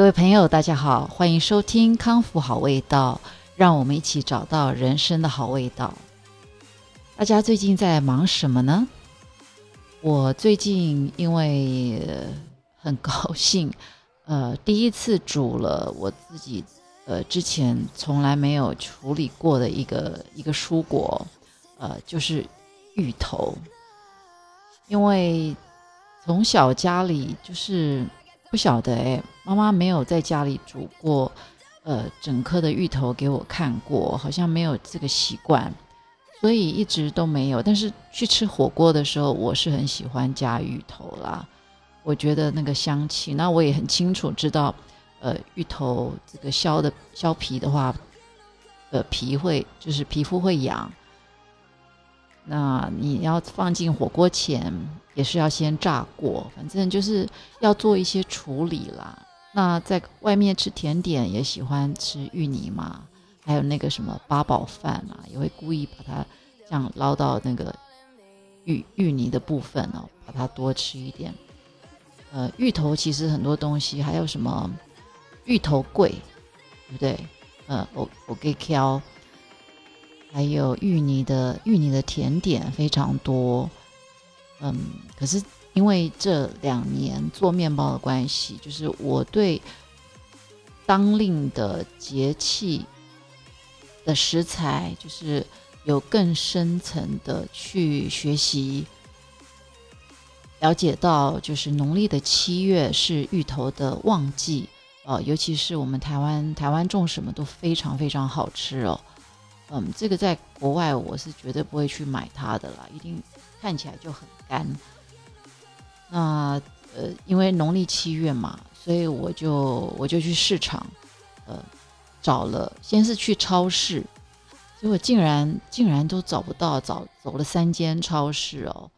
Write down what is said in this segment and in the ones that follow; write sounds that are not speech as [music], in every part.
各位朋友，大家好，欢迎收听康复好味道，让我们一起找到人生的好味道。大家最近在忙什么呢？我最近因为很高兴，[laughs] 呃，第一次煮了我自己呃之前从来没有处理过的一个一个蔬果，呃，就是芋头。因为从小家里就是不晓得哎，妈妈没有在家里煮过，呃，整颗的芋头给我看过，好像没有这个习惯。所以一直都没有，但是去吃火锅的时候，我是很喜欢加芋头啦。我觉得那个香气，那我也很清楚知道，呃，芋头这个削的削皮的话，呃，皮会就是皮肤会痒。那你要放进火锅前，也是要先炸过，反正就是要做一些处理啦。那在外面吃甜点也喜欢吃芋泥嘛。还有那个什么八宝饭啊，也会故意把它这样捞到那个芋芋泥的部分哦，把它多吃一点。呃，芋头其实很多东西，还有什么芋头桂，对不对？呃，我我给挑，还有芋泥的芋泥的甜点非常多。嗯，可是因为这两年做面包的关系，就是我对当令的节气。的食材就是有更深层的去学习，了解到就是农历的七月是芋头的旺季哦，尤其是我们台湾，台湾种什么都非常非常好吃哦。嗯，这个在国外我是绝对不会去买它的啦，一定看起来就很干。那呃，因为农历七月嘛，所以我就我就去市场，呃。找了，先是去超市，结果竟然竟然都找不到，找走了三间超市哦，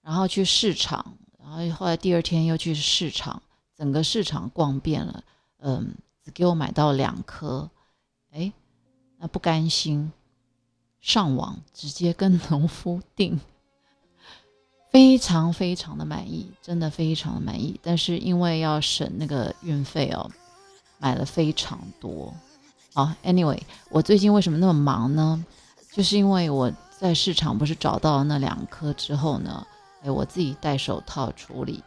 然后去市场，然后后来第二天又去市场，整个市场逛遍了，嗯，只给我买到两颗，哎，那不甘心，上网直接跟农夫订，非常非常的满意，真的非常的满意，但是因为要省那个运费哦。买了非常多，好，Anyway，我最近为什么那么忙呢？就是因为我在市场不是找到那两颗之后呢，哎，我自己戴手套处理，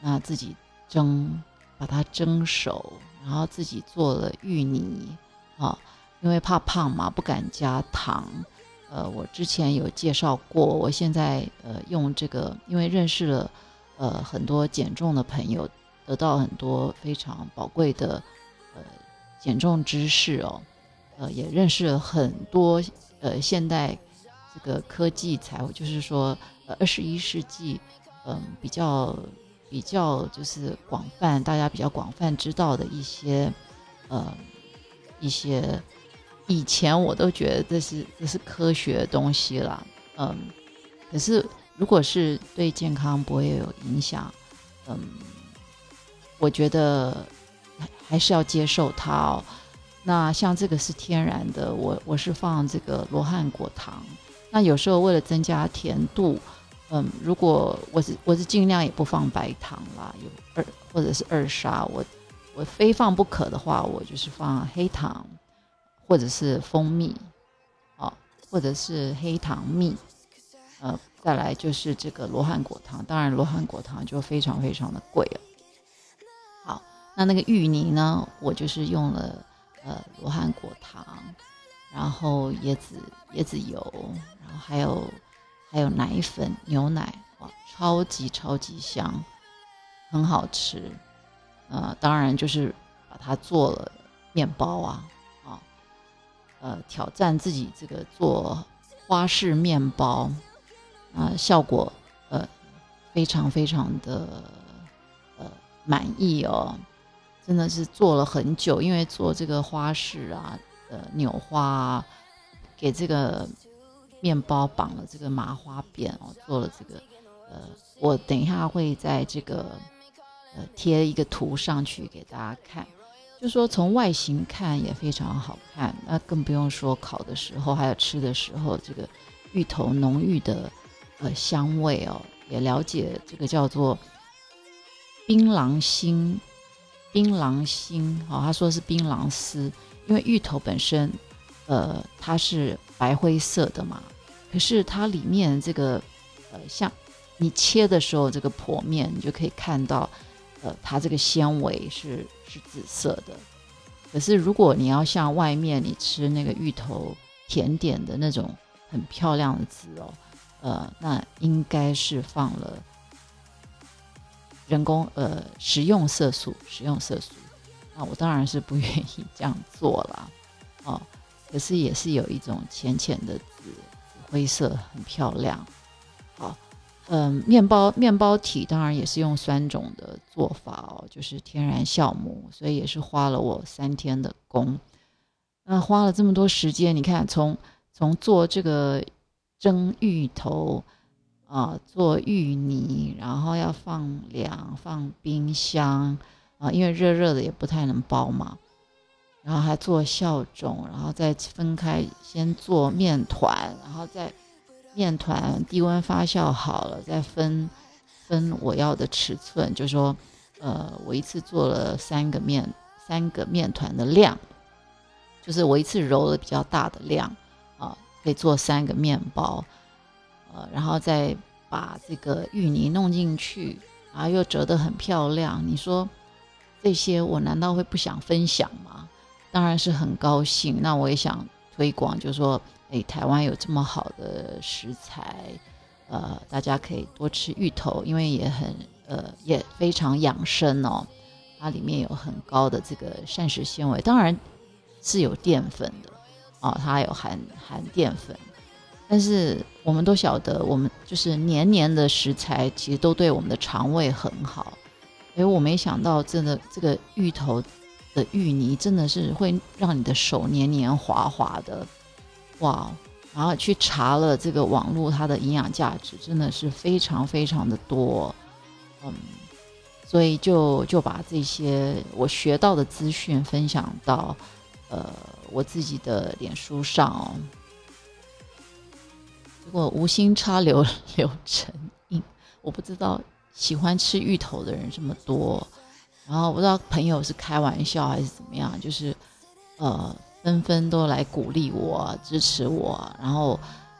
那自己蒸，把它蒸熟，然后自己做了芋泥，啊，因为怕胖嘛，不敢加糖。呃，我之前有介绍过，我现在呃用这个，因为认识了呃很多减重的朋友。得到很多非常宝贵的呃减重知识哦，呃也认识了很多呃现代这个科技才就是说呃二十一世纪嗯比较比较就是广泛大家比较广泛知道的一些呃一些以前我都觉得这是这是科学的东西啦，嗯，可是如果是对健康不会有影响，嗯。我觉得还是要接受它哦。那像这个是天然的，我我是放这个罗汉果糖。那有时候为了增加甜度，嗯，如果我是我是尽量也不放白糖啦，有二或者是二砂。我我非放不可的话，我就是放黑糖或者是蜂蜜，哦，或者是黑糖蜜。呃，再来就是这个罗汉果糖。当然，罗汉果糖就非常非常的贵哦。那那个芋泥呢？我就是用了呃罗汉果糖，然后椰子椰子油，然后还有还有奶粉牛奶，哇，超级超级香，很好吃。呃，当然就是把它做了面包啊，呃，挑战自己这个做花式面包啊，效果呃非常非常的呃满意哦。真的是做了很久，因为做这个花式啊，呃，扭花啊，给这个面包绑了这个麻花辫哦，做了这个，呃，我等一下会在这个呃贴一个图上去给大家看，就说从外形看也非常好看，那更不用说烤的时候还有吃的时候，这个芋头浓郁的呃香味哦，也了解这个叫做槟榔心。槟榔心，哦，他说是槟榔丝，因为芋头本身，呃，它是白灰色的嘛，可是它里面这个，呃，像你切的时候，这个剖面你就可以看到，呃，它这个纤维是紫色的。可是如果你要像外面你吃那个芋头甜点的那种很漂亮的紫哦，呃，那应该是放了。人工呃食用色素，食用色素，那我当然是不愿意这样做了，[laughs] 哦，可是也是有一种浅浅的紫灰色，很漂亮，好，嗯，面包面包体当然也是用酸种的做法哦，就是天然酵母，所以也是花了我三天的工，那花了这么多时间，你看从从做这个蒸芋头。啊，做芋泥，然后要放凉，放冰箱啊，因为热热的也不太能包嘛。然后还做酵种，然后再分开，先做面团，然后再面团低温发酵好了，再分分我要的尺寸，就说，呃，我一次做了三个面，三个面团的量，就是我一次揉了比较大的量啊，可以做三个面包。呃，然后再把这个芋泥弄进去，然后又折得很漂亮。你说这些我难道会不想分享吗？当然是很高兴。那我也想推广，就是说，哎，台湾有这么好的食材，呃，大家可以多吃芋头，因为也很呃也非常养生哦。它里面有很高的这个膳食纤维，当然是有淀粉的哦，它有含含淀粉。但是我们都晓得，我们就是年年的食材，其实都对我们的肠胃很好。哎，我没想到，真的这个芋头的芋泥真的是会让你的手黏黏滑滑的，哇！然后去查了这个网络，它的营养价值真的是非常非常的多，嗯，所以就就把这些我学到的资讯分享到呃我自己的脸书上哦。我无心插柳 [laughs] 柳成荫，我不知道喜欢吃芋头的人这么多，然后不知道朋友是开玩笑还是怎么样，就是呃纷纷都来鼓励我支持我，然后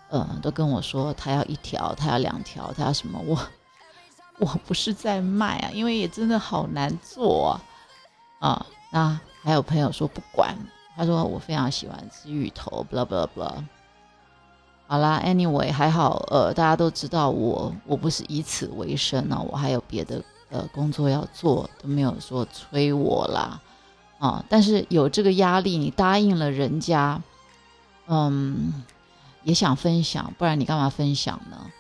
呃都跟我说他要一条，他要两条，他要什么？我我不是在卖啊，因为也真的好难做啊。啊那还有朋友说不管，他说我非常喜欢吃芋头，blah blah blah。好啦，Anyway，还好，呃，大家都知道我，我不是以此为生呢，我还有别的呃工作要做，都没有说催我啦，啊，但是有这个压力，你答应了人家，嗯，也想分享，不然你干嘛分享呢？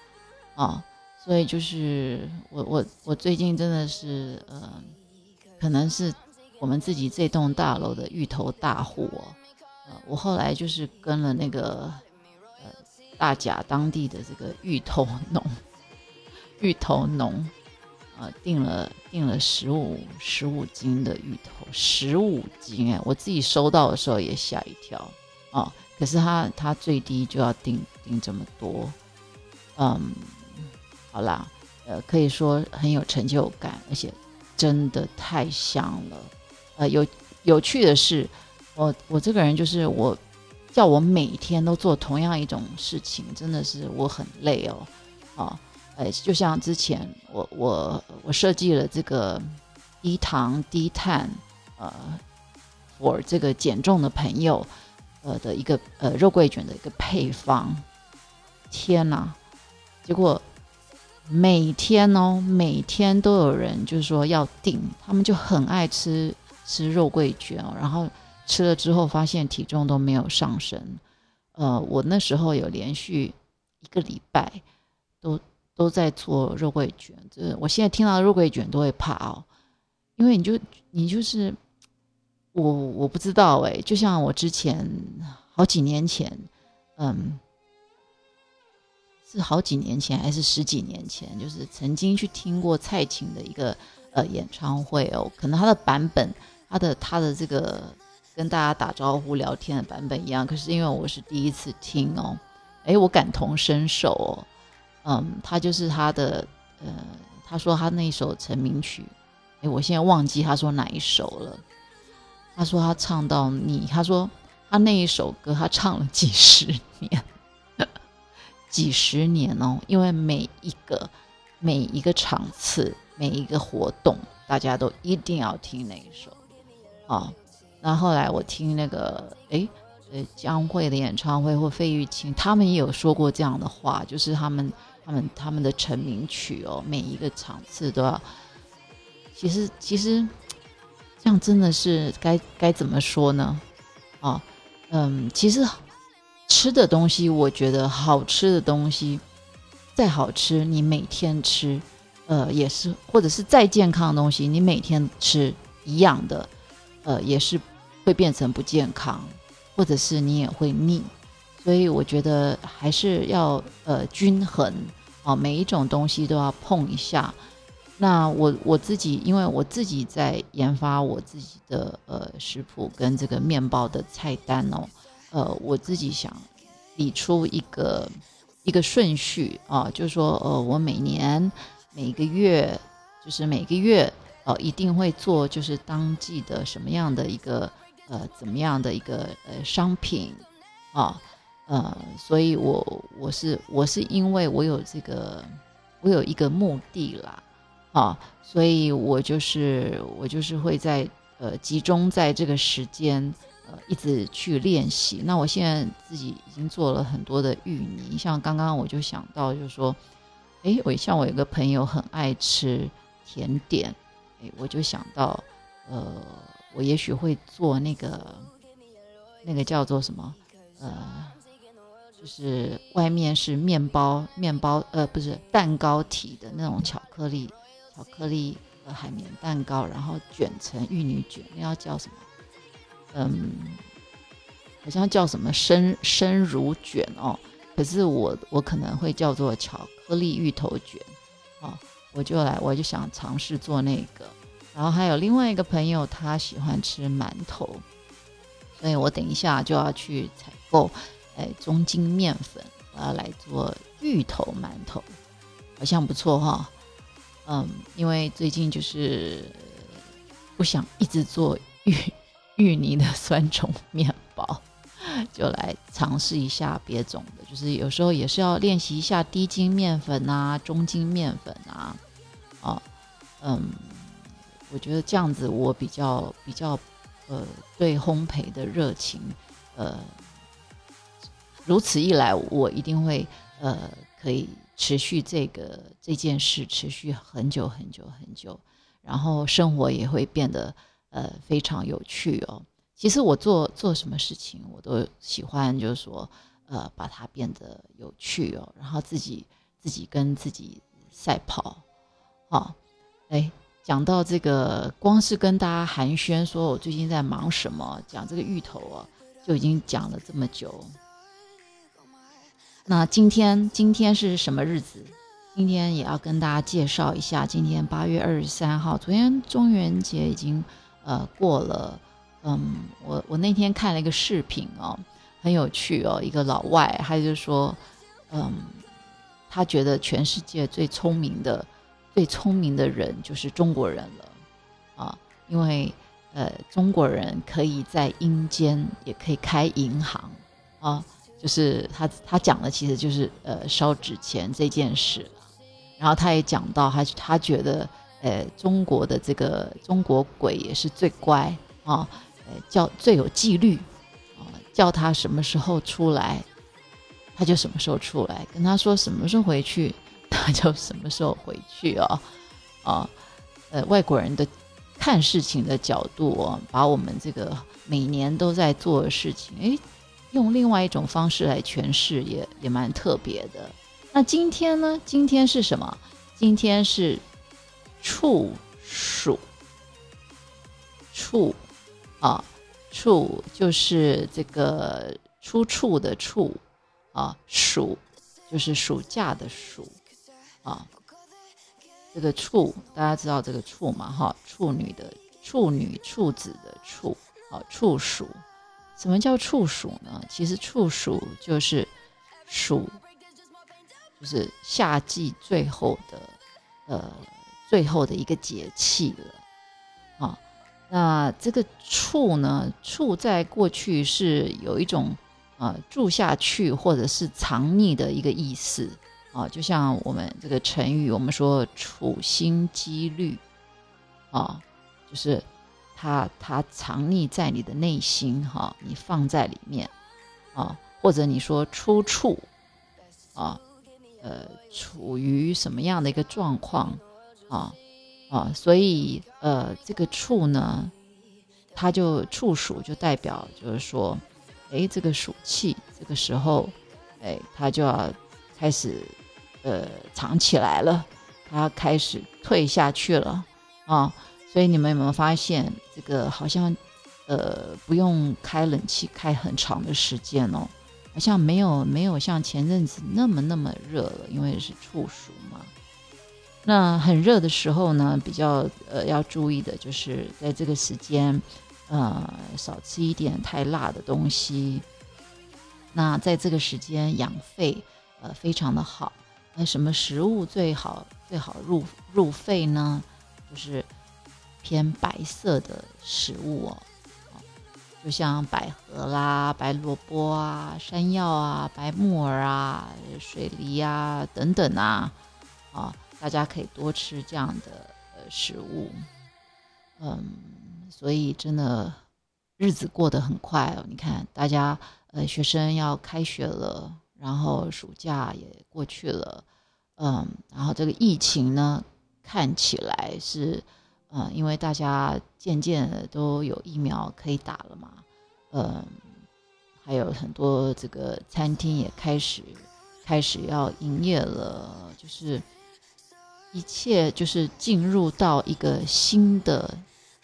啊，所以就是我我我最近真的是，呃，可能是我们自己这栋大楼的芋头大户哦，呃，我后来就是跟了那个呃。大甲当地的这个芋头农，[laughs] 芋头农，呃，订了订了十五十五斤的芋头，十五斤哎，我自己收到的时候也吓一跳哦。可是他他最低就要订订这么多，嗯，好啦，呃，可以说很有成就感，而且真的太香了。呃，有有趣的是，我我这个人就是我。叫我每天都做同样一种事情，真的是我很累哦，啊，哎，就像之前我我我设计了这个低糖低碳，呃，我这个减重的朋友，呃的一个呃肉桂卷的一个配方，天哪！结果每天哦，每天都有人就是说要订，他们就很爱吃吃肉桂卷哦，然后。吃了之后发现体重都没有上升，呃，我那时候有连续一个礼拜都都在做肉桂卷，这我现在听到肉桂卷都会怕哦，因为你就你就是我我不知道哎，就像我之前好几年前，嗯，是好几年前还是十几年前，就是曾经去听过蔡琴的一个呃演唱会哦，可能他的版本，他的他的这个。跟大家打招呼聊天的版本一样，可是因为我是第一次听哦，诶，我感同身受哦，嗯，他就是他的，呃，他说他那一首成名曲，哎，我现在忘记他说哪一首了。他说他唱到你，他说他那一首歌他唱了几十年，[laughs] 几十年哦，因为每一个每一个场次，每一个活动，大家都一定要听那一首啊。那后来我听那个哎呃江蕙的演唱会或费玉清，他们也有说过这样的话，就是他们他们他们的成名曲哦，每一个场次都要。其实其实。这样真的是该该怎么说呢？啊，嗯，其实吃的东西，我觉得好吃的东西再好吃，你每天吃，呃，也是，或者是再健康的东西，你每天吃一样的，呃，也是会变成不健康，或者是你也会腻。所以我觉得还是要呃均衡啊，每一种东西都要碰一下。那我我自己，因为我自己在研发我自己的呃食谱跟这个面包的菜单哦，呃，我自己想理出一个一个顺序啊，就是说呃，我每年每个月就是每个月呃一定会做就是当季的什么样的一个呃怎么样的一个呃商品啊，呃所以我我是我是因为我有这个我有一个目的啦。啊，所以我就是我就是会在呃集中在这个时间呃一直去练习。那我现在自己已经做了很多的芋泥，像刚刚我就想到就是说，哎，我像我有个朋友很爱吃甜点，哎，我就想到呃，我也许会做那个那个叫做什么呃，就是外面是面包面包呃不是蛋糕体的那种巧克力。巧克力和海绵蛋糕，然后卷成芋泥卷，那要叫什么？嗯，好像叫什么生生乳卷哦。可是我我可能会叫做巧克力芋头卷哦。我就来，我就想尝试做那个。然后还有另外一个朋友，他喜欢吃馒头，所以我等一下就要去采购哎中筋面粉，我要来做芋头馒头，好像不错哈。嗯，因为最近就是不想一直做芋芋泥的酸种面包，就来尝试一下别种的。就是有时候也是要练习一下低筋面粉啊、中筋面粉啊。啊，嗯，我觉得这样子我比较比较呃对烘焙的热情，呃，如此一来我一定会呃可以。持续这个这件事持续很久很久很久，然后生活也会变得呃非常有趣哦。其实我做做什么事情，我都喜欢，就是说呃把它变得有趣哦，然后自己自己跟自己赛跑。好，哎，讲到这个，光是跟大家寒暄说我最近在忙什么，讲这个芋头啊，就已经讲了这么久。那今天今天是什么日子？今天也要跟大家介绍一下。今天八月二十三号，昨天中元节已经呃过了。嗯，我我那天看了一个视频哦，很有趣哦。一个老外，他就说，嗯，他觉得全世界最聪明的、最聪明的人就是中国人了啊，因为呃中国人可以在阴间也可以开银行啊。就是他他讲的其实就是呃烧纸钱这件事，然后他也讲到他他觉得呃中国的这个中国鬼也是最乖啊，呃叫最有纪律啊，叫他什么时候出来，他就什么时候出来，跟他说什么时候回去，他就什么时候回去哦，啊呃外国人的看事情的角度哦，把我们这个每年都在做的事情哎。用另外一种方式来诠释，也也蛮特别的。那今天呢？今天是什么？今天是处暑。处啊，处就是这个出处的处啊，暑就是暑假的暑啊。这个处大家知道这个处嘛？哈，处女的处女，处子的处啊，处暑。什么叫处暑呢？其实处暑就是暑，就是夏季最后的呃最后的一个节气了啊。那这个处呢，处在过去是有一种呃住下去或者是藏匿的一个意思啊，就像我们这个成语，我们说处心积虑啊，就是它它藏匿在你的内心哈，你放在里面啊，或者你说出处啊。呃，处于什么样的一个状况啊啊？所以呃，这个处呢，它就处暑，就代表就是说，哎，这个暑气这个时候，哎，它就要开始呃藏起来了，它开始退下去了啊。所以你们有没有发现，这个好像呃不用开冷气开很长的时间哦？好像没有没有像前阵子那么那么热了，因为是处暑嘛。那很热的时候呢，比较呃要注意的就是在这个时间，呃少吃一点太辣的东西。那在这个时间养肺呃非常的好。那什么食物最好最好入入肺呢？就是偏白色的食物哦。就像百合啦、白萝卜啊、山药啊、白木耳啊、水梨啊等等啊，啊，大家可以多吃这样的呃食物。嗯，所以真的日子过得很快哦。你看，大家呃学生要开学了，然后暑假也过去了，嗯，然后这个疫情呢，看起来是。嗯，因为大家渐渐的都有疫苗可以打了嘛，嗯，还有很多这个餐厅也开始开始要营业了，就是一切就是进入到一个新的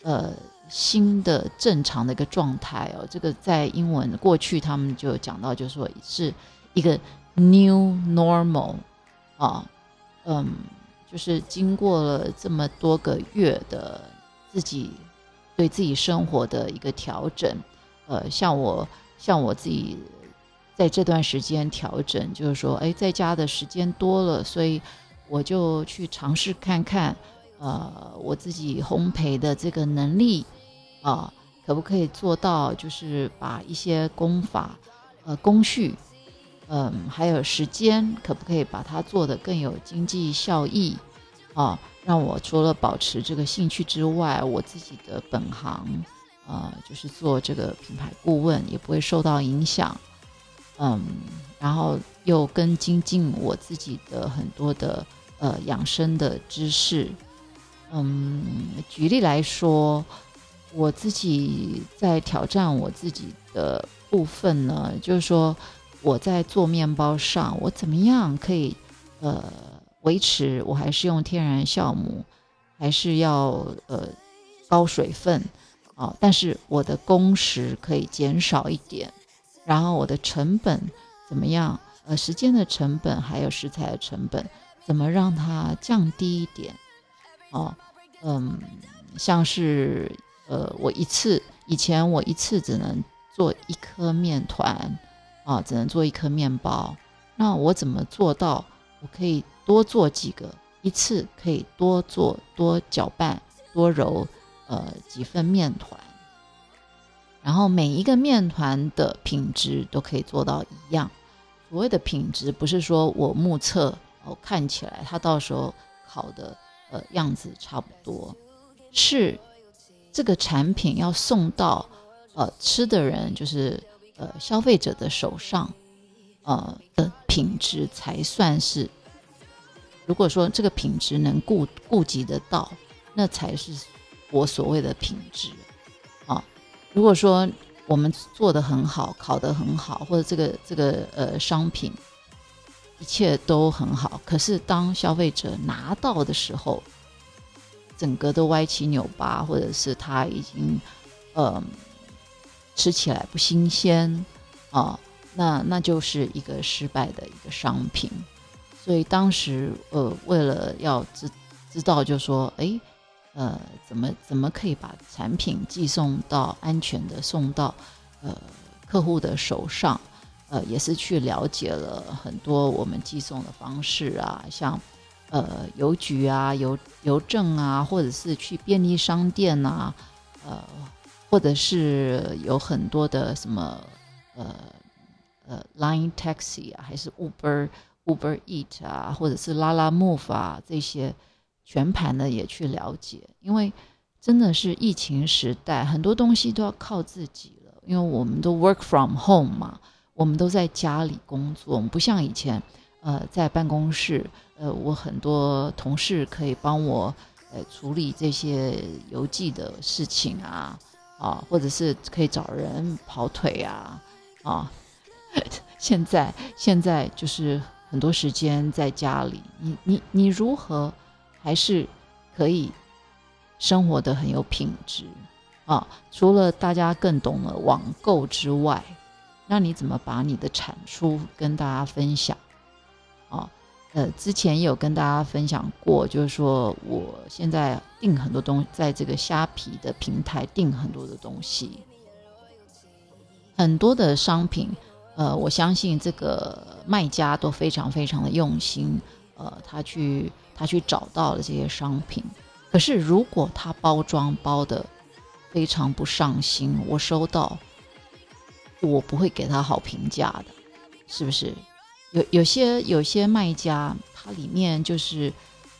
呃新的正常的一个状态哦。这个在英文过去他们就讲到，就是说是一个 new normal 啊，嗯。就是经过了这么多个月的自己对自己生活的一个调整，呃，像我像我自己在这段时间调整，就是说，哎，在家的时间多了，所以我就去尝试看看，呃，我自己烘焙的这个能力啊，可不可以做到，就是把一些功法、呃工序。嗯，还有时间，可不可以把它做得更有经济效益啊？让我除了保持这个兴趣之外，我自己的本行，呃，就是做这个品牌顾问，也不会受到影响。嗯，然后又跟精进我自己的很多的呃养生的知识。嗯，举例来说，我自己在挑战我自己的部分呢，就是说。我在做面包上，我怎么样可以呃维持？我还是用天然酵母，还是要呃高水分啊？但是我的工时可以减少一点，然后我的成本怎么样？呃，时间的成本还有食材的成本，怎么让它降低一点？哦，嗯，像是呃，我一次以前我一次只能做一颗面团。啊，只能做一颗面包，那我怎么做到？我可以多做几个，一次可以多做多搅拌多揉，呃，几份面团，然后每一个面团的品质都可以做到一样。所谓的品质，不是说我目测哦看起来它到时候烤的呃样子差不多，是这个产品要送到呃吃的人就是。呃，消费者的手上，呃的品质才算是。如果说这个品质能顾顾及得到，那才是我所谓的品质啊。如果说我们做的很好，考得很好，或者这个这个呃商品一切都很好，可是当消费者拿到的时候，整个都歪七扭八，或者是他已经呃。吃起来不新鲜啊，那那就是一个失败的一个商品。所以当时呃，为了要知知道，就说哎，呃，怎么怎么可以把产品寄送到安全的送到呃客户的手上？呃，也是去了解了很多我们寄送的方式啊，像呃邮局啊、邮邮政啊，或者是去便利商店啊，呃，或者是有很多的什么呃呃 Line Taxi 啊，还是 Uber Uber Eat 啊，或者是拉拉 Move 啊这些全盘的也去了解，因为真的是疫情时代，很多东西都要靠自己了，因为我们都 Work from home 嘛。我们都在家里工作，我们不像以前，呃，在办公室，呃，我很多同事可以帮我，呃，处理这些邮寄的事情啊，啊，或者是可以找人跑腿啊，啊，[laughs] 现在现在就是很多时间在家里，你你你如何还是可以生活的很有品质啊？除了大家更懂了网购之外。那你怎么把你的产出跟大家分享？啊，呃，之前有跟大家分享过，就是说我现在订很多东西，在这个虾皮的平台订很多的东西，很多的商品，呃，我相信这个卖家都非常非常的用心，呃，他去他去找到了这些商品，可是如果他包装包的非常不上心，我收到。我不会给他好评价的，是不是？有有些有些卖家，他里面就是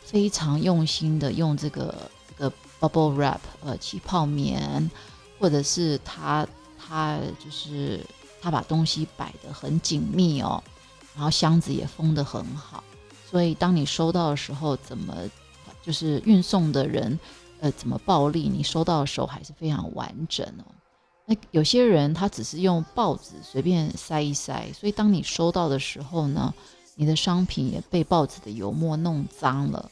非常用心的用这个这个 bubble wrap，呃，气泡棉，或者是他他就是他把东西摆的很紧密哦，然后箱子也封的很好，所以当你收到的时候，怎么就是运送的人呃怎么暴力，你收到的时候还是非常完整哦。那有些人他只是用报纸随便塞一塞，所以当你收到的时候呢，你的商品也被报纸的油墨弄脏了，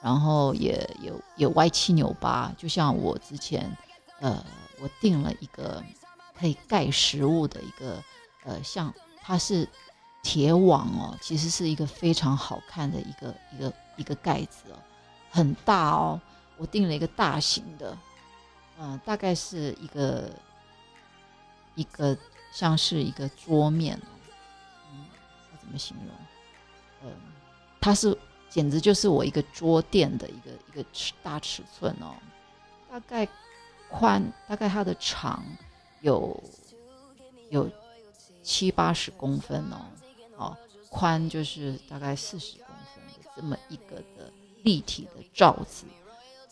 然后也有也歪七扭八。就像我之前，呃，我订了一个可以盖食物的一个，呃，像它是铁网哦，其实是一个非常好看的一个一个一个盖子哦，很大哦，我订了一个大型的。嗯，大概是一个一个像是一个桌面，嗯，要怎么形容？嗯，它是简直就是我一个桌垫的一个一个尺大尺寸哦，大概宽，大概它的长有有七八十公分哦，哦，宽就是大概四十公分的这么一个的立体的罩子，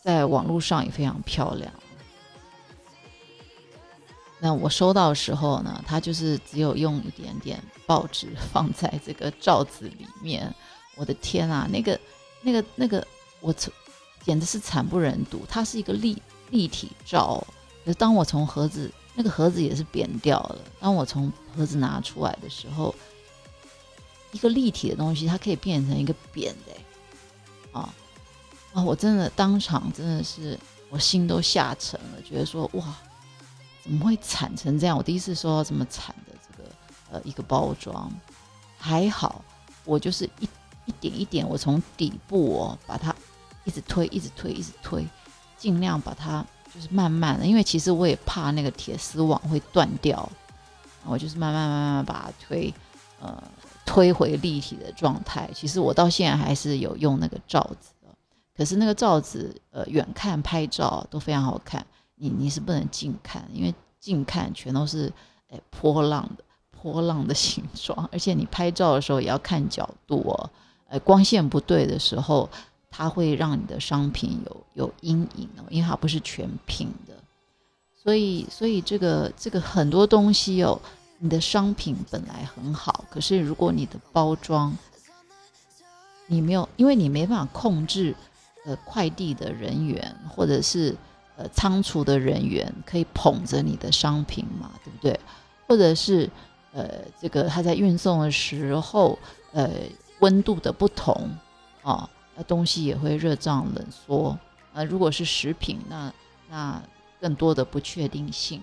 在网络上也非常漂亮。那我收到的时候呢，它就是只有用一点点报纸放在这个罩子里面。我的天啊，那个、那个、那个，我简直是惨不忍睹。它是一个立立体罩，可是当我从盒子那个盒子也是扁掉了。当我从盒子拿出来的时候，一个立体的东西，它可以变成一个扁的，啊啊！我真的当场真的是我心都吓沉了，觉得说哇。怎么会惨成这样？我第一次收到这么惨的这个呃一个包装，还好我就是一一点一点，我从底部哦把它一直推，一直推，一直推，尽量把它就是慢慢的，因为其实我也怕那个铁丝网会断掉，我就是慢慢慢慢把它推呃推回立体的状态。其实我到现在还是有用那个罩子的，可是那个罩子呃远看拍照都非常好看。你你是不能近看，因为近看全都是诶波浪的波浪的形状，而且你拍照的时候也要看角度哦，呃光线不对的时候，它会让你的商品有有阴影哦，因为它不是全平的，所以所以这个这个很多东西哦，你的商品本来很好，可是如果你的包装你没有，因为你没办法控制呃快递的人员或者是。呃，仓储的人员可以捧着你的商品嘛，对不对？或者是呃，这个他在运送的时候，呃，温度的不同啊，那东西也会热胀冷缩。呃，如果是食品，那那更多的不确定性。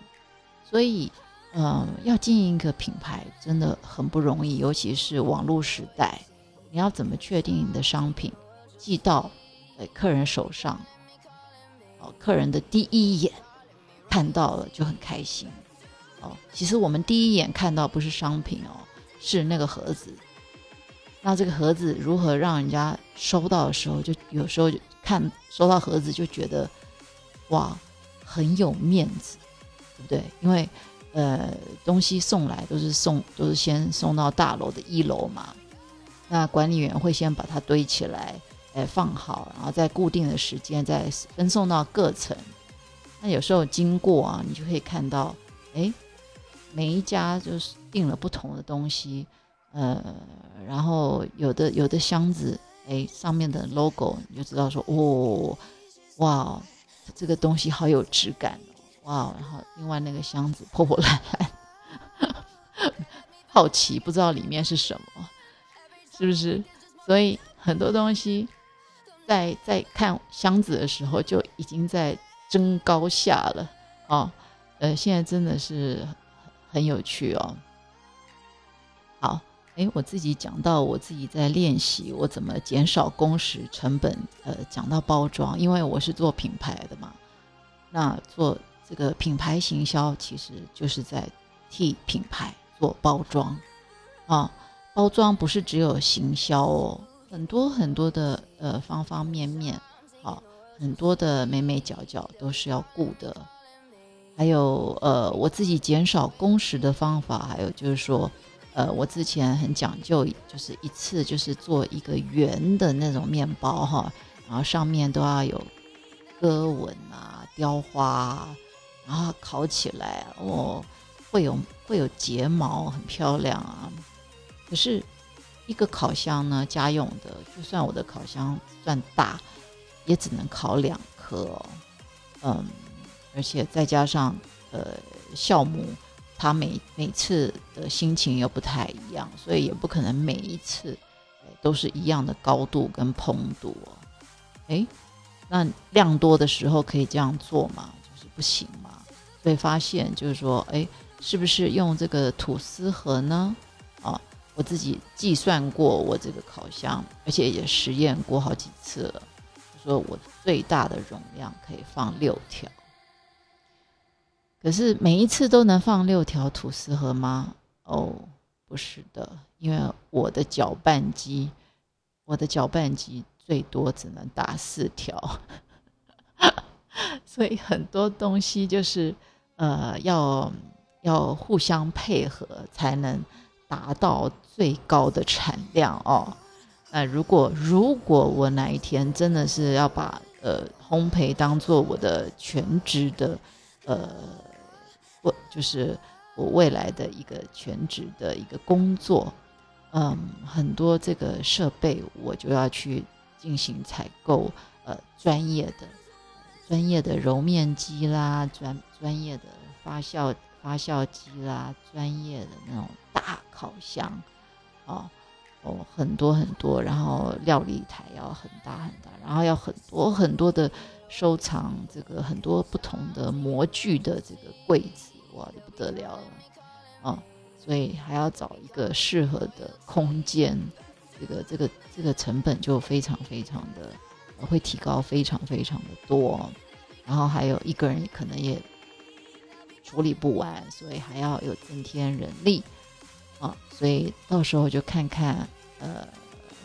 所以，嗯，要经营一个品牌真的很不容易，尤其是网络时代，你要怎么确定你的商品寄到呃客人手上？客人的第一眼看到了就很开心哦。其实我们第一眼看到不是商品哦，是那个盒子那这个盒子如何让人家收到的时候，就有时候就看收到盒子就觉得哇很有面子，对不对？因为呃东西送来都是送都是先送到大楼的一楼嘛，那管理员会先把它堆起来，哎放好，然后在固定的时间再分送到各层。那有时候经过啊，你就可以看到，哎，每一家就是订了不同的东西。呃，然后有的有的箱子，哎，上面的 logo 你就知道说，哦，哇，这个东西好有质感，哇，然后另外那个箱子破破烂烂，好奇不知道里面是什么，是不是？所以很多东西在在看箱子的时候就已经在争高下了啊，呃，现在真的是很有趣哦，好。哎，我自己讲到我自己在练习我怎么减少工时成本。呃，讲到包装，因为我是做品牌的嘛，那做这个品牌行销，其实就是在替品牌做包装啊。包装不是只有行销哦，很多很多的呃方方面面啊，很多的美美角角都是要顾的。还有呃，我自己减少工时的方法，还有就是说。呃，我之前很讲究，就是一次就是做一个圆的那种面包哈，然后上面都要有割纹啊、雕花啊，然后烤起来哦，会有会有睫毛，很漂亮啊。可是一个烤箱呢，家用的，就算我的烤箱算大，也只能烤两颗。嗯，而且再加上呃酵母。它每每次的心情又不太一样，所以也不可能每一次都是一样的高度跟膨度哦。哎，那量多的时候可以这样做吗？就是不行吗。所以发现就是说，哎，是不是用这个吐司盒呢？我自己计算过我这个烤箱，而且也实验过好几次了，说我最大的容量可以放六条。可是每一次都能放六条吐司盒吗？哦，不是的，因为我的搅拌机，我的搅拌机最多只能打四条，[laughs] 所以很多东西就是呃要要互相配合才能达到最高的产量哦。那如果如果我哪一天真的是要把呃烘焙当做我的全职的呃。我就是我未来的一个全职的一个工作，嗯，很多这个设备我就要去进行采购，呃，专业的、专业的揉面机啦，专专业的发酵发酵机啦，专业的那种大烤箱，哦哦，很多很多，然后料理台要很大很大，然后要很多很多的收藏这个很多不同的模具的这个柜子。哇，就不得了了，啊，所以还要找一个适合的空间，这个这个这个成本就非常非常的会提高非常非常的多，然后还有一个人可能也处理不完，所以还要有增添人力，啊，所以到时候就看看呃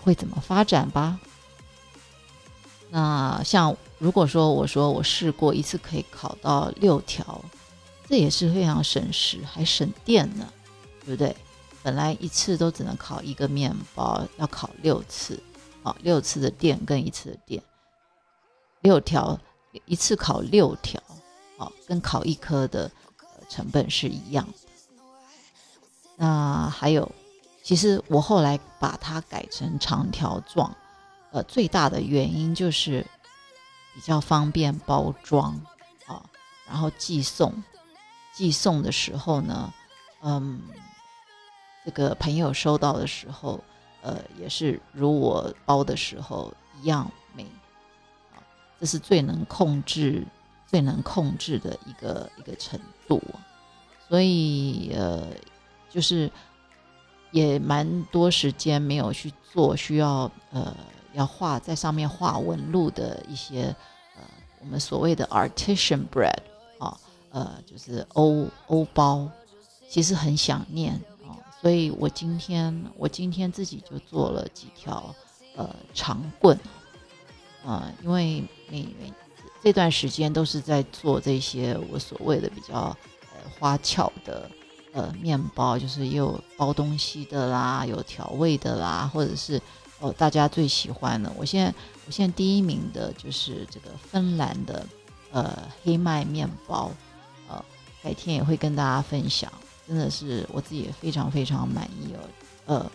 会怎么发展吧。那像如果说我说我试过一次可以考到六条。这也是非常省时，还省电呢，对不对？本来一次都只能烤一个面包，要烤六次，啊，六次的电跟一次的电，六条一次烤六条，啊，跟烤一颗的成本是一样的。那还有，其实我后来把它改成长条状，呃，最大的原因就是比较方便包装，啊，然后寄送。寄送的时候呢，嗯，这个朋友收到的时候，呃，也是如我包的时候一样美，啊，这是最能控制、最能控制的一个一个程度，所以呃，就是也蛮多时间没有去做需要呃要画在上面画纹路的一些呃我们所谓的 artisan bread 啊。呃，就是欧欧包，其实很想念啊，所以我今天我今天自己就做了几条呃长棍，啊，因为每每这段时间都是在做这些我所谓的比较呃花俏的呃面包，就是有包东西的啦，有调味的啦，或者是哦大家最喜欢的，我现在我现在第一名的就是这个芬兰的呃黑麦面包，呃改天也会跟大家分享。真的是我自己也非常非常满意哦，呃，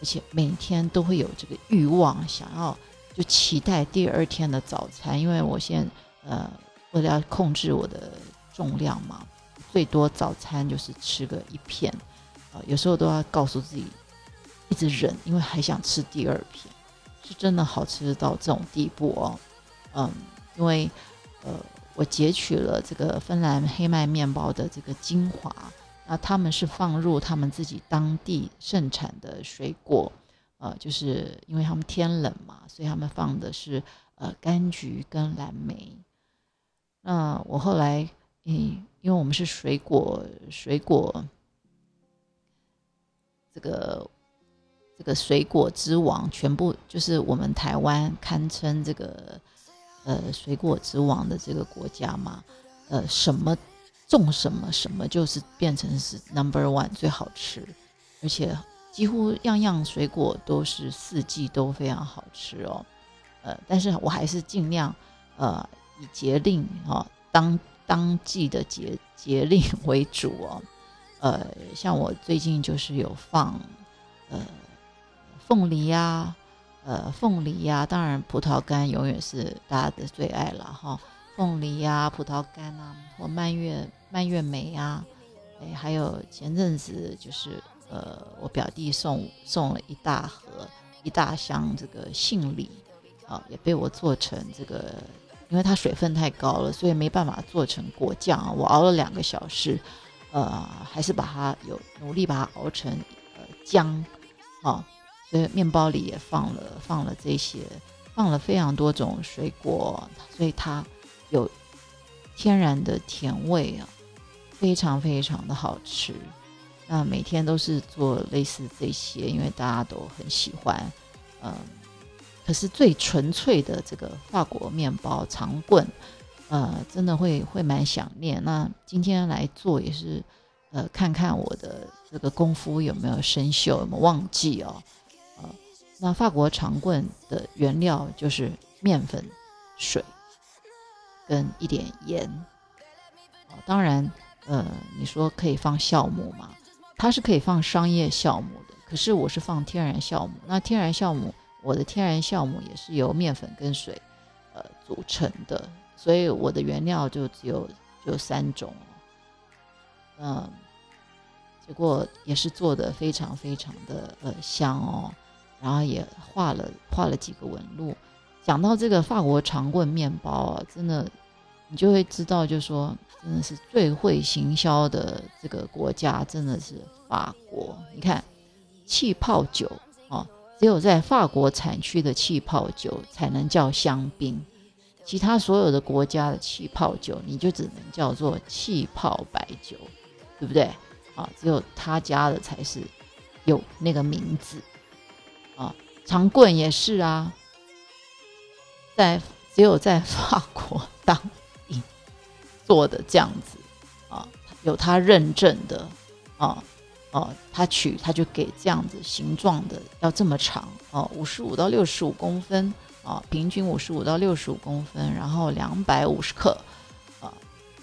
而且每天都会有这个欲望，想要就期待第二天的早餐，因为我现在呃为了要控制我的重量嘛，最多早餐就是吃个一片，啊，有时候都要告诉自己一直忍，因为还想吃第二片，是真的好吃到这种地步哦，嗯，因为呃。我截取了这个芬兰黑麦面包的这个精华，那他们是放入他们自己当地盛产的水果，呃，就是因为他们天冷嘛，所以他们放的是呃柑橘跟蓝莓。那我后来，嗯，因为我们是水果水果，这个这个水果之王，全部就是我们台湾堪称这个。呃，水果之王的这个国家嘛，呃，什么种什么什么就是变成是 number one 最好吃，而且几乎样样水果都是四季都非常好吃哦。呃，但是我还是尽量呃以节令哦，当当季的节节令为主哦。呃，像我最近就是有放呃凤梨呀。呃，凤梨呀，当然葡萄干永远是大家的最爱了哈。凤梨呀，葡萄干啊，或蔓越蔓越莓啊，哎，还有前阵子就是呃，我表弟送送了一大盒一大箱这个杏梨啊，也被我做成这个，因为它水分太高了，所以没办法做成果酱。我熬了两个小时，呃，还是把它有努力把它熬成呃浆啊。所以面包里也放了放了这些，放了非常多种水果，所以它有天然的甜味啊，非常非常的好吃。那每天都是做类似这些，因为大家都很喜欢。嗯，可是最纯粹的这个法国面包长棍，呃，真的会会蛮想念。那今天来做也是，呃，看看我的这个功夫有没有生锈，有没有忘记哦。呃那法国长棍的原料就是面粉、水跟一点盐。当然，呃，你说可以放酵母吗？它是可以放商业酵母的，可是我是放天然酵母。那天然酵母，我的天然酵母也是由面粉跟水呃组成的，所以我的原料就只有就三种。嗯，结果也是做的非常非常的呃香哦。然后也画了画了几个纹路。讲到这个法国长棍面包啊，真的，你就会知道，就说真的是最会行销的这个国家，真的是法国。你看，气泡酒啊，只有在法国产区的气泡酒才能叫香槟，其他所有的国家的气泡酒，你就只能叫做气泡白酒，对不对？啊，只有他家的才是有那个名字。啊，长棍也是啊，在只有在法国当做的这样子啊，有他认证的啊，哦，他取他就给这样子形状的，要这么长哦，五十五到六十五公分啊，平均五十五到六十五公分，然后两百五十克啊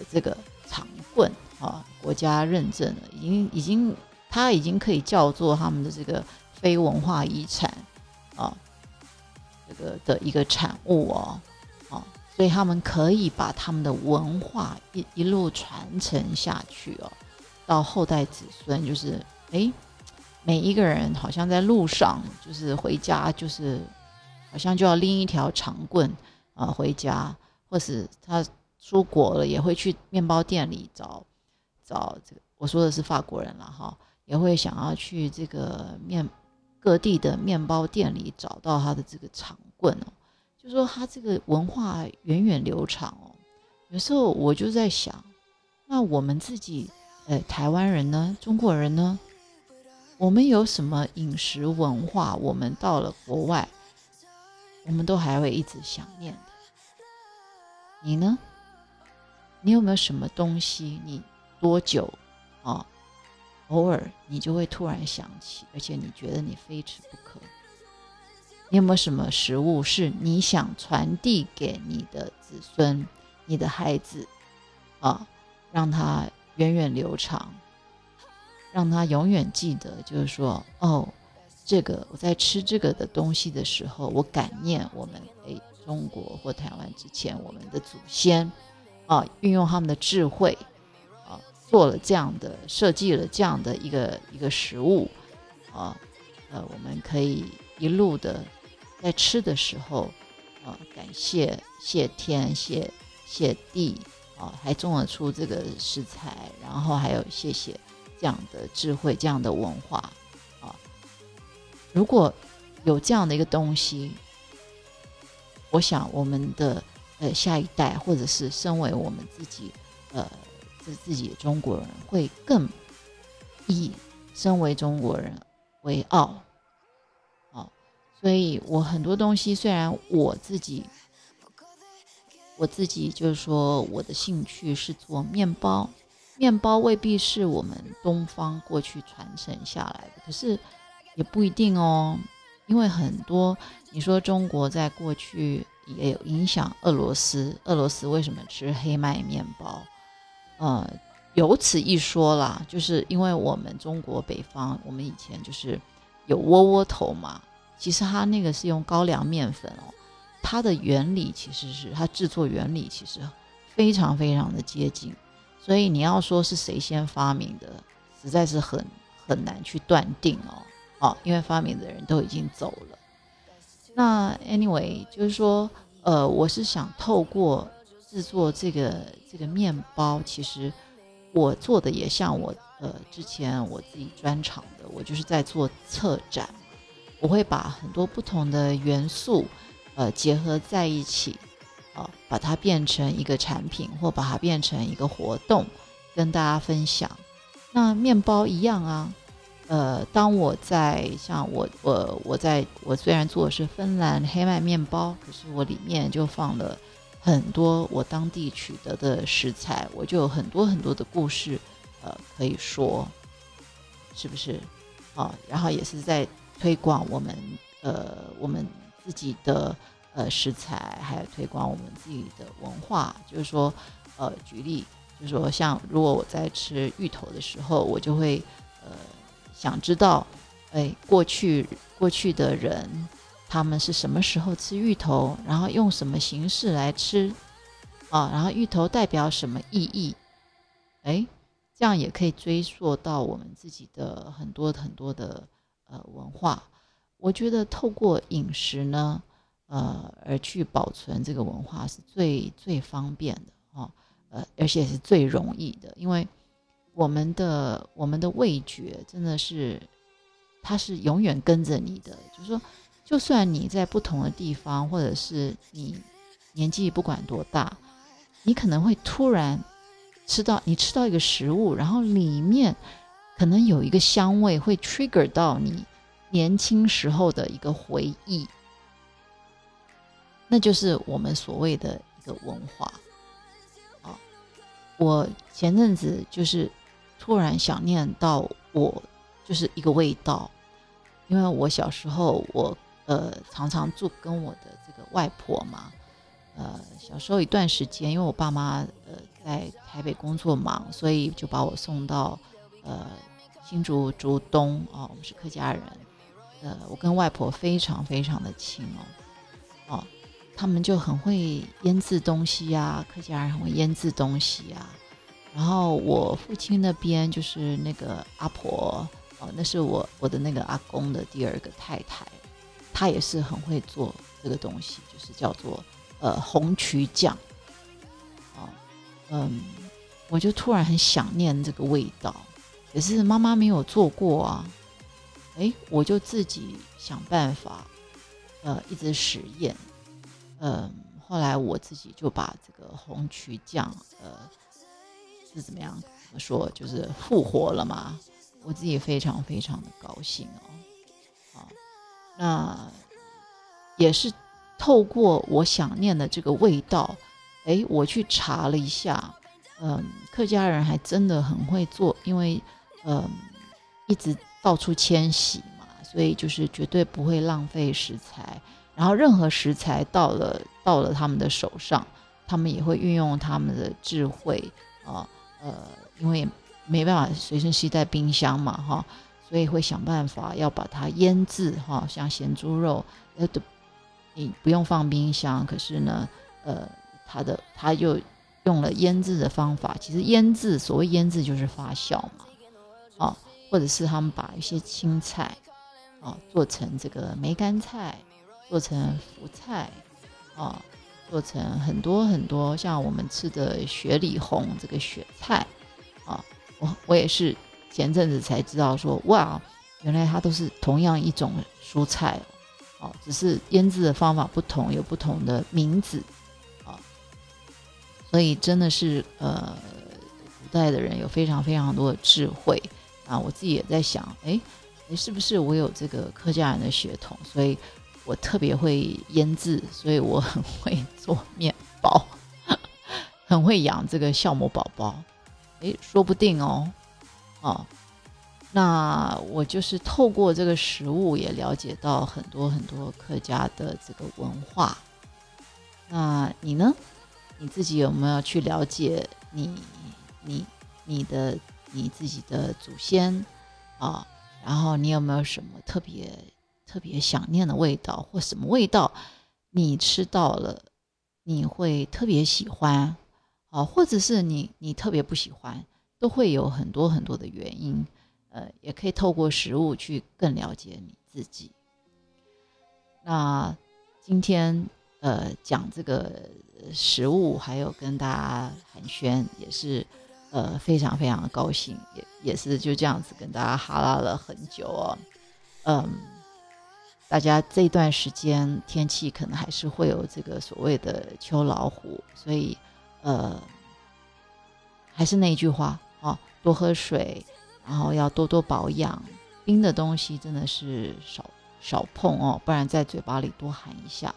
这个长棍啊，国家认证了，已经已经，它已经可以叫做他们的这个。非文化遗产啊，这个的一个产物哦，所以他们可以把他们的文化一一路传承下去哦，到后代子孙，就是哎，每一个人好像在路上，就是回家，就是好像就要拎一条长棍啊回家，或是他出国了也会去面包店里找找这个，我说的是法国人了哈，也会想要去这个面。各地的面包店里找到他的这个长棍哦，就说他这个文化源远流长哦。有时候我就在想，那我们自己，呃，台湾人呢，中国人呢，我们有什么饮食文化？我们到了国外，我们都还会一直想念的。你呢？你有没有什么东西？你多久啊？偶尔你就会突然想起，而且你觉得你非吃不可。你有没有什么食物是你想传递给你的子孙、你的孩子啊，让他源远流长，让他永远记得？就是说，哦，这个我在吃这个的东西的时候，我感念我们诶中国或台湾之前我们的祖先啊，运用他们的智慧啊。做了这样的设计了这样的一个一个食物，啊，呃，我们可以一路的在吃的时候，啊，感谢谢天谢谢地，啊，还种了出这个食材，然后还有谢谢这样的智慧这样的文化，啊，如果有这样的一个东西，我想我们的呃下一代或者是身为我们自己，呃。自自己中国人会更以身为中国人为傲，所以我很多东西虽然我自己我自己就是说我的兴趣是做面包，面包未必是我们东方过去传承下来的，可是也不一定哦，因为很多你说中国在过去也有影响俄罗斯，俄罗斯为什么吃黑麦面包？呃，有此一说啦，就是因为我们中国北方，我们以前就是有窝窝头嘛。其实它那个是用高粱面粉哦，它的原理其实是它制作原理其实非常非常的接近。所以你要说是谁先发明的，实在是很很难去断定哦。哦，因为发明的人都已经走了。那 anyway，就是说，呃，我是想透过。制作这个这个面包，其实我做的也像我呃之前我自己专场的，我就是在做策展，我会把很多不同的元素呃结合在一起，啊，把它变成一个产品，或把它变成一个活动，跟大家分享。那面包一样啊，呃，当我在像我我我在我虽然做的是芬兰黑麦面包，可是我里面就放了。很多我当地取得的食材，我就有很多很多的故事，呃，可以说，是不是？啊，然后也是在推广我们呃我们自己的呃食材，还有推广我们自己的文化。就是说，呃，举例，就是说，像如果我在吃芋头的时候，我就会呃想知道，哎，过去过去的人。他们是什么时候吃芋头？然后用什么形式来吃？啊，然后芋头代表什么意义？哎，这样也可以追溯到我们自己的很多很多的呃文化。我觉得透过饮食呢，呃，而去保存这个文化是最最方便的啊，呃，而且是最容易的，因为我们的我们的味觉真的是，它是永远跟着你的，就是说。就算你在不同的地方，或者是你年纪不管多大，你可能会突然吃到你吃到一个食物，然后里面可能有一个香味会 trigger 到你年轻时候的一个回忆，那就是我们所谓的一个文化。啊，我前阵子就是突然想念到我就是一个味道，因为我小时候我。呃，常常住跟我的这个外婆嘛，呃，小时候一段时间，因为我爸妈呃在台北工作忙，所以就把我送到呃新竹竹东啊，我们是客家人，呃，我跟外婆非常非常的亲哦，哦，他们就很会腌制东西呀，客家人很会腌制东西呀，然后我父亲那边就是那个阿婆哦，那是我我的那个阿公的第二个太太。他也是很会做这个东西，就是叫做呃红曲酱，哦，嗯，我就突然很想念这个味道，可是妈妈没有做过啊，哎，我就自己想办法，呃，一直实验，嗯，后来我自己就把这个红曲酱，呃，是怎么样？怎么说？就是复活了嘛，我自己非常非常的高兴哦。好，那也是透过我想念的这个味道，哎，我去查了一下，嗯，客家人还真的很会做，因为嗯，一直到处迁徙嘛，所以就是绝对不会浪费食材。然后任何食材到了到了他们的手上，他们也会运用他们的智慧啊，呃，因为没办法随身携带冰箱嘛，哈，所以会想办法要把它腌制，哈，像咸猪肉，呃，你不用放冰箱，可是呢，呃，它的它又用了腌制的方法，其实腌制所谓腌制就是发酵嘛，啊，或者是他们把一些青菜啊做成这个梅干菜。做成福菜，啊，做成很多很多像我们吃的雪里红这个雪菜，啊，我我也是前阵子才知道说，哇，原来它都是同样一种蔬菜，哦，只是腌制的方法不同，有不同的名字，啊，所以真的是呃，古代的人有非常非常多的智慧啊，我自己也在想，哎，哎，是不是我有这个客家人的血统，所以。我特别会腌制，所以我很会做面包，[laughs] 很会养这个酵母宝宝。诶，说不定哦，哦，那我就是透过这个食物也了解到很多很多客家的这个文化。那你呢？你自己有没有去了解你、你、你的、你自己的祖先啊？然后你有没有什么特别？特别想念的味道，或什么味道，你吃到了，你会特别喜欢，啊，或者是你你特别不喜欢，都会有很多很多的原因，呃，也可以透过食物去更了解你自己。那今天呃讲这个食物，还有跟大家寒暄，也是呃非常非常的高兴，也也是就这样子跟大家哈拉了很久哦，嗯。大家这段时间天气可能还是会有这个所谓的秋老虎，所以呃，还是那句话啊，多喝水，然后要多多保养。冰的东西真的是少少碰哦，不然在嘴巴里多含一下。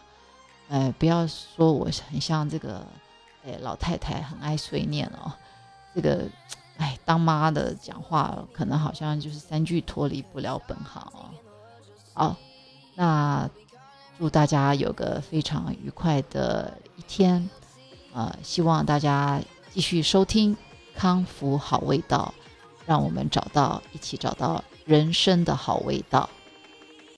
哎，不要说我很像这个哎老太太，很爱碎念哦。这个哎，当妈的讲话可能好像就是三句脱离不了本行哦。好。那祝大家有个非常愉快的一天，呃，希望大家继续收听康福好味道，让我们找到一起找到人生的好味道。